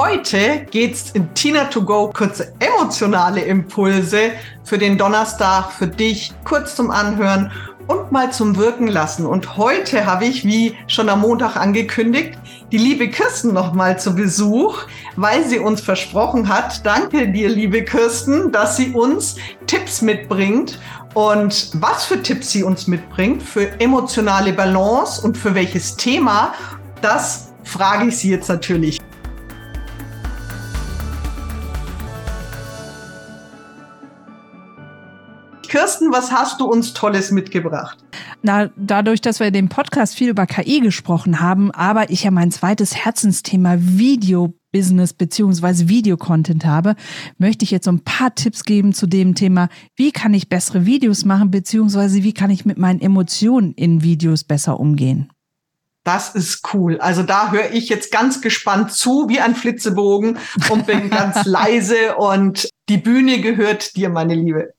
Heute geht's in Tina to Go kurze emotionale Impulse für den Donnerstag für dich kurz zum Anhören und mal zum Wirken lassen. Und heute habe ich, wie schon am Montag angekündigt, die liebe Kirsten noch mal zu Besuch, weil sie uns versprochen hat. Danke dir, liebe Kirsten, dass sie uns Tipps mitbringt. Und was für Tipps sie uns mitbringt für emotionale Balance und für welches Thema, das frage ich sie jetzt natürlich. Kirsten, was hast du uns Tolles mitgebracht? Na, dadurch, dass wir in dem Podcast viel über KI gesprochen haben, aber ich ja mein zweites Herzensthema Video Business beziehungsweise Videocontent habe, möchte ich jetzt so ein paar Tipps geben zu dem Thema, wie kann ich bessere Videos machen, beziehungsweise wie kann ich mit meinen Emotionen in Videos besser umgehen. Das ist cool. Also da höre ich jetzt ganz gespannt zu, wie ein Flitzebogen und bin ganz leise und die Bühne gehört dir, meine Liebe.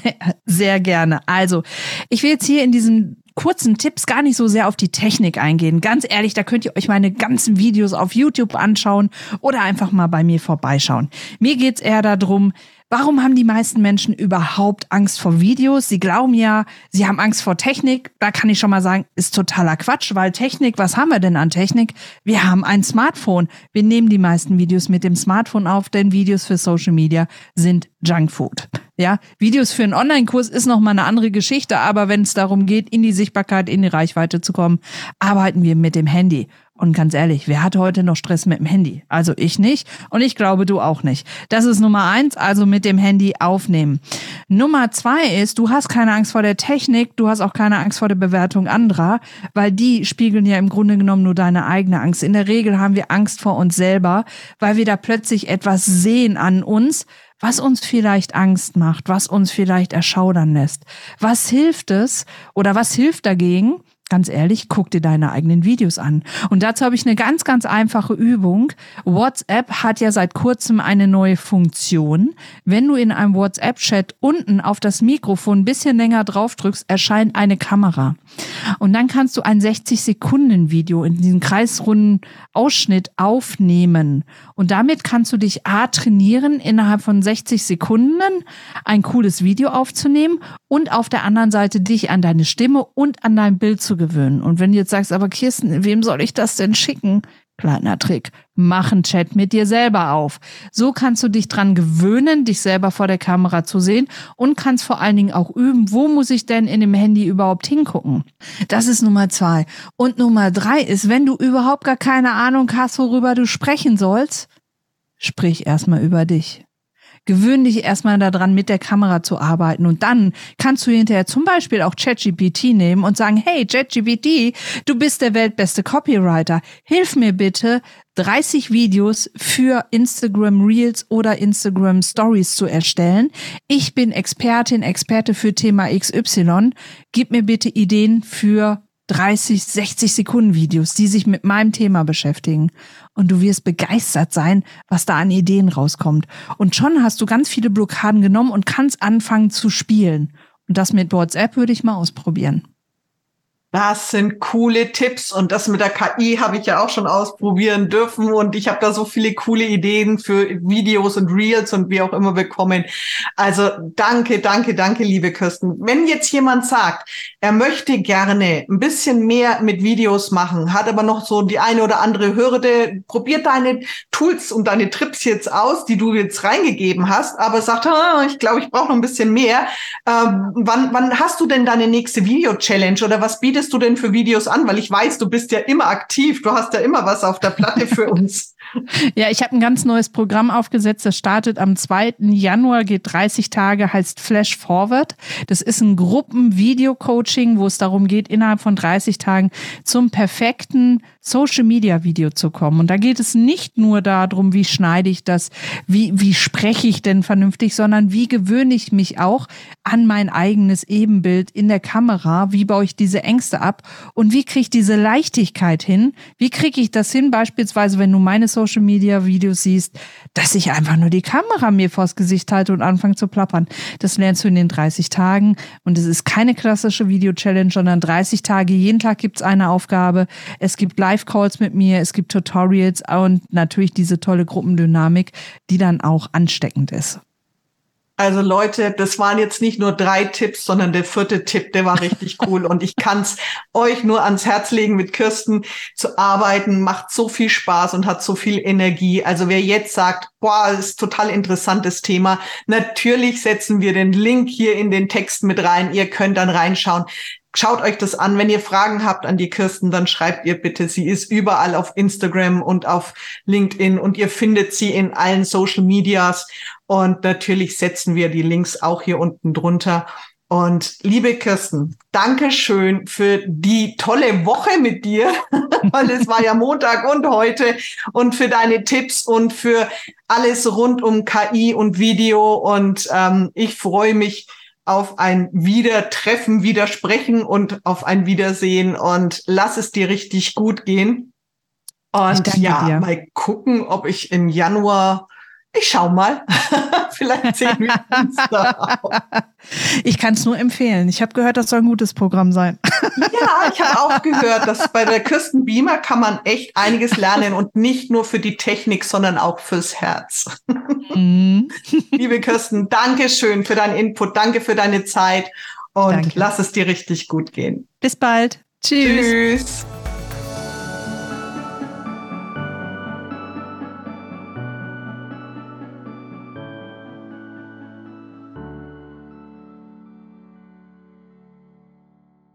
Sehr gerne. Also, ich will jetzt hier in diesem kurzen Tipps gar nicht so sehr auf die Technik eingehen. Ganz ehrlich, da könnt ihr euch meine ganzen Videos auf YouTube anschauen oder einfach mal bei mir vorbeischauen. Mir geht's eher darum, Warum haben die meisten Menschen überhaupt Angst vor Videos? Sie glauben ja, sie haben Angst vor Technik. Da kann ich schon mal sagen, ist totaler Quatsch, weil Technik, was haben wir denn an Technik? Wir haben ein Smartphone. Wir nehmen die meisten Videos mit dem Smartphone auf, denn Videos für Social Media sind Junkfood. Ja, Videos für einen Online-Kurs ist nochmal eine andere Geschichte, aber wenn es darum geht, in die Sichtbarkeit, in die Reichweite zu kommen, arbeiten wir mit dem Handy. Und ganz ehrlich, wer hat heute noch Stress mit dem Handy? Also ich nicht und ich glaube du auch nicht. Das ist Nummer eins, also mit dem Handy aufnehmen. Nummer zwei ist, du hast keine Angst vor der Technik, du hast auch keine Angst vor der Bewertung anderer, weil die spiegeln ja im Grunde genommen nur deine eigene Angst. In der Regel haben wir Angst vor uns selber, weil wir da plötzlich etwas sehen an uns, was uns vielleicht Angst macht, was uns vielleicht erschaudern lässt. Was hilft es oder was hilft dagegen? Ganz ehrlich, guck dir deine eigenen Videos an. Und dazu habe ich eine ganz, ganz einfache Übung. WhatsApp hat ja seit kurzem eine neue Funktion. Wenn du in einem WhatsApp-Chat unten auf das Mikrofon ein bisschen länger drauf drückst, erscheint eine Kamera. Und dann kannst du ein 60-Sekunden-Video in diesem kreisrunden Ausschnitt aufnehmen. Und damit kannst du dich A trainieren, innerhalb von 60 Sekunden ein cooles Video aufzunehmen und auf der anderen Seite dich an deine Stimme und an dein Bild zu gewöhnen. Und wenn du jetzt sagst, aber Kirsten, wem soll ich das denn schicken? Kleiner Trick. Mach einen Chat mit dir selber auf. So kannst du dich dran gewöhnen, dich selber vor der Kamera zu sehen und kannst vor allen Dingen auch üben, wo muss ich denn in dem Handy überhaupt hingucken. Das ist Nummer zwei. Und Nummer drei ist, wenn du überhaupt gar keine Ahnung hast, worüber du sprechen sollst, sprich erstmal über dich. Gewöhn dich erstmal daran, mit der Kamera zu arbeiten und dann kannst du hinterher zum Beispiel auch ChatGPT nehmen und sagen, hey ChatGPT, du bist der weltbeste Copywriter. Hilf mir bitte, 30 Videos für Instagram Reels oder Instagram Stories zu erstellen. Ich bin Expertin, Experte für Thema XY. Gib mir bitte Ideen für 30, 60 Sekunden Videos, die sich mit meinem Thema beschäftigen. Und du wirst begeistert sein, was da an Ideen rauskommt. Und schon hast du ganz viele Blockaden genommen und kannst anfangen zu spielen. Und das mit WhatsApp würde ich mal ausprobieren. Das sind coole Tipps und das mit der KI habe ich ja auch schon ausprobieren dürfen und ich habe da so viele coole Ideen für Videos und Reels und wie auch immer bekommen. Also danke, danke, danke, liebe Kirsten. Wenn jetzt jemand sagt, er möchte gerne ein bisschen mehr mit Videos machen, hat aber noch so die eine oder andere Hürde, probiert deine Tools und deine Trips jetzt aus, die du jetzt reingegeben hast, aber sagt, ah, ich glaube, ich brauche noch ein bisschen mehr. Ähm, wann, wann hast du denn deine nächste Video-Challenge oder was bietest bietest du denn für Videos an? Weil ich weiß, du bist ja immer aktiv, du hast ja immer was auf der Platte für uns. Ja, ich habe ein ganz neues Programm aufgesetzt. Das startet am 2. Januar, geht 30 Tage, heißt Flash Forward. Das ist ein Gruppen-Video-Coaching, wo es darum geht, innerhalb von 30 Tagen zum perfekten Social-Media-Video zu kommen. Und da geht es nicht nur darum, wie schneide ich das, wie, wie spreche ich denn vernünftig, sondern wie gewöhne ich mich auch an mein eigenes Ebenbild in der Kamera, wie baue ich diese Ängste ab und wie kriege ich diese Leichtigkeit hin, wie kriege ich das hin, beispielsweise, wenn du meine Social Media Videos siehst, dass ich einfach nur die Kamera mir vors Gesicht halte und anfange zu plappern. Das lernst du in den 30 Tagen und es ist keine klassische Video-Challenge, sondern 30 Tage. Jeden Tag gibt's eine Aufgabe. Es gibt Live-Calls mit mir, es gibt Tutorials und natürlich diese tolle Gruppendynamik, die dann auch ansteckend ist. Also Leute, das waren jetzt nicht nur drei Tipps, sondern der vierte Tipp, der war richtig cool. Und ich kann es euch nur ans Herz legen, mit Kirsten zu arbeiten. Macht so viel Spaß und hat so viel Energie. Also wer jetzt sagt, boah, das ist total interessantes Thema, natürlich setzen wir den Link hier in den Text mit rein. Ihr könnt dann reinschauen. Schaut euch das an. Wenn ihr Fragen habt an die Kirsten, dann schreibt ihr bitte. Sie ist überall auf Instagram und auf LinkedIn und ihr findet sie in allen Social Medias. Und natürlich setzen wir die Links auch hier unten drunter. Und liebe Kirsten, danke schön für die tolle Woche mit dir, weil es war ja Montag und heute und für deine Tipps und für alles rund um KI und Video. Und ähm, ich freue mich auf ein Wiedertreffen, Widersprechen und auf ein Wiedersehen und lass es dir richtig gut gehen. Und ja, dir. mal gucken, ob ich im Januar ich schau mal. Vielleicht sehen wir uns da auch. Ich kann es nur empfehlen. Ich habe gehört, das soll ein gutes Programm sein. ja, ich habe auch gehört, dass bei der Küstenbeamer kann man echt einiges lernen und nicht nur für die Technik, sondern auch fürs Herz. Mhm. Liebe Kirsten, danke schön für deinen Input, danke für deine Zeit und danke. lass es dir richtig gut gehen. Bis bald. Tschüss. Tschüss.